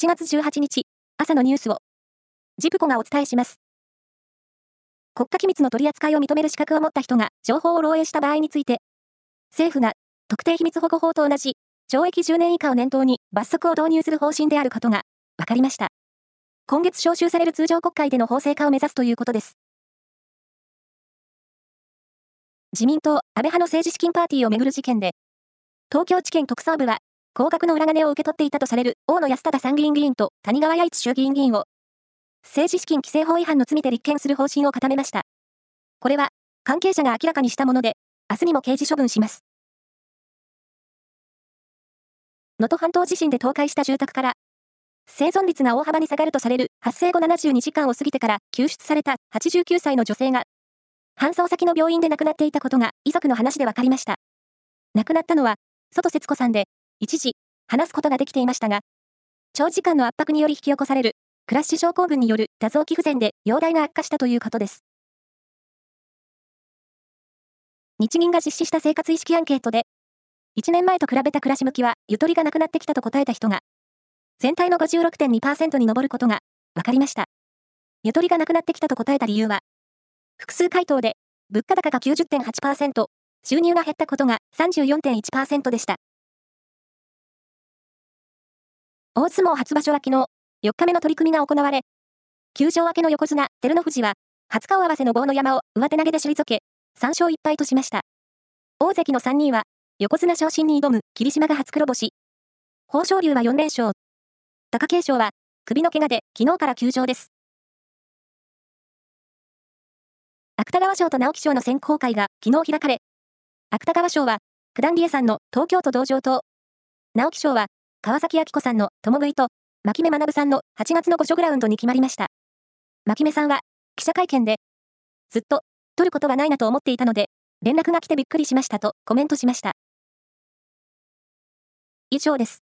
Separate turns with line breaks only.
1月18日、朝のニュースを、ジプコがお伝えします。国家機密の取り扱いを認める資格を持った人が情報を漏洩した場合について、政府が特定秘密保護法と同じ懲役10年以下を念頭に罰則を導入する方針であることが分かりました。今月召集される通常国会での法制化を目指すということです。自民党安倍派の政治資金パーティーをめぐる事件で、東京地検特捜部は、高額の裏金を受け取っていたとされる大野安忠参議院議員と谷川八一衆議院議員を、政治資金規正法違反の罪で立件する方針を固めました。これは、関係者が明らかにしたもので、明日にも刑事処分します。能登半島地震で倒壊した住宅から、生存率が大幅に下がるとされる発生後72時間を過ぎてから救出された89歳の女性が、搬送先の病院で亡くなっていたことが遺族の話で分かりました。亡くなったのは、外節子さんで、一時、話すことができていましたが、長時間の圧迫により引き起こされる、クラッシュ症候群による多臓器不全で容体が悪化したということです。日銀が実施した生活意識アンケートで、1年前と比べた暮らし向きはゆとりがなくなってきたと答えた人が、全体の56.2%に上ることが分かりました。ゆとりがなくなってきたと答えた理由は、複数回答で、物価高が90.8%、収入が減ったことが34.1%でした。大相撲初場所は昨日、4日目の取り組みが行われ、休場明けの横綱、照ノ富士は、初顔合わせの棒の山を上手投げで退け、3勝1敗としました。大関の3人は、横綱昇進に挑む霧島が初黒星。豊昇龍は4連勝。貴景勝は、首の怪我で昨日から休場です。芥川賞と直木賞の選考会が昨日開かれ、芥川賞は、九段理恵さんの東京都道場と、直木賞は、川崎明子さんの共食いと、牧目学さんの8月の御所グラウンドに決まりました。牧目さんは、記者会見で、ずっと、取ることはないなと思っていたので、連絡が来てびっくりしましたとコメントしました。以上です。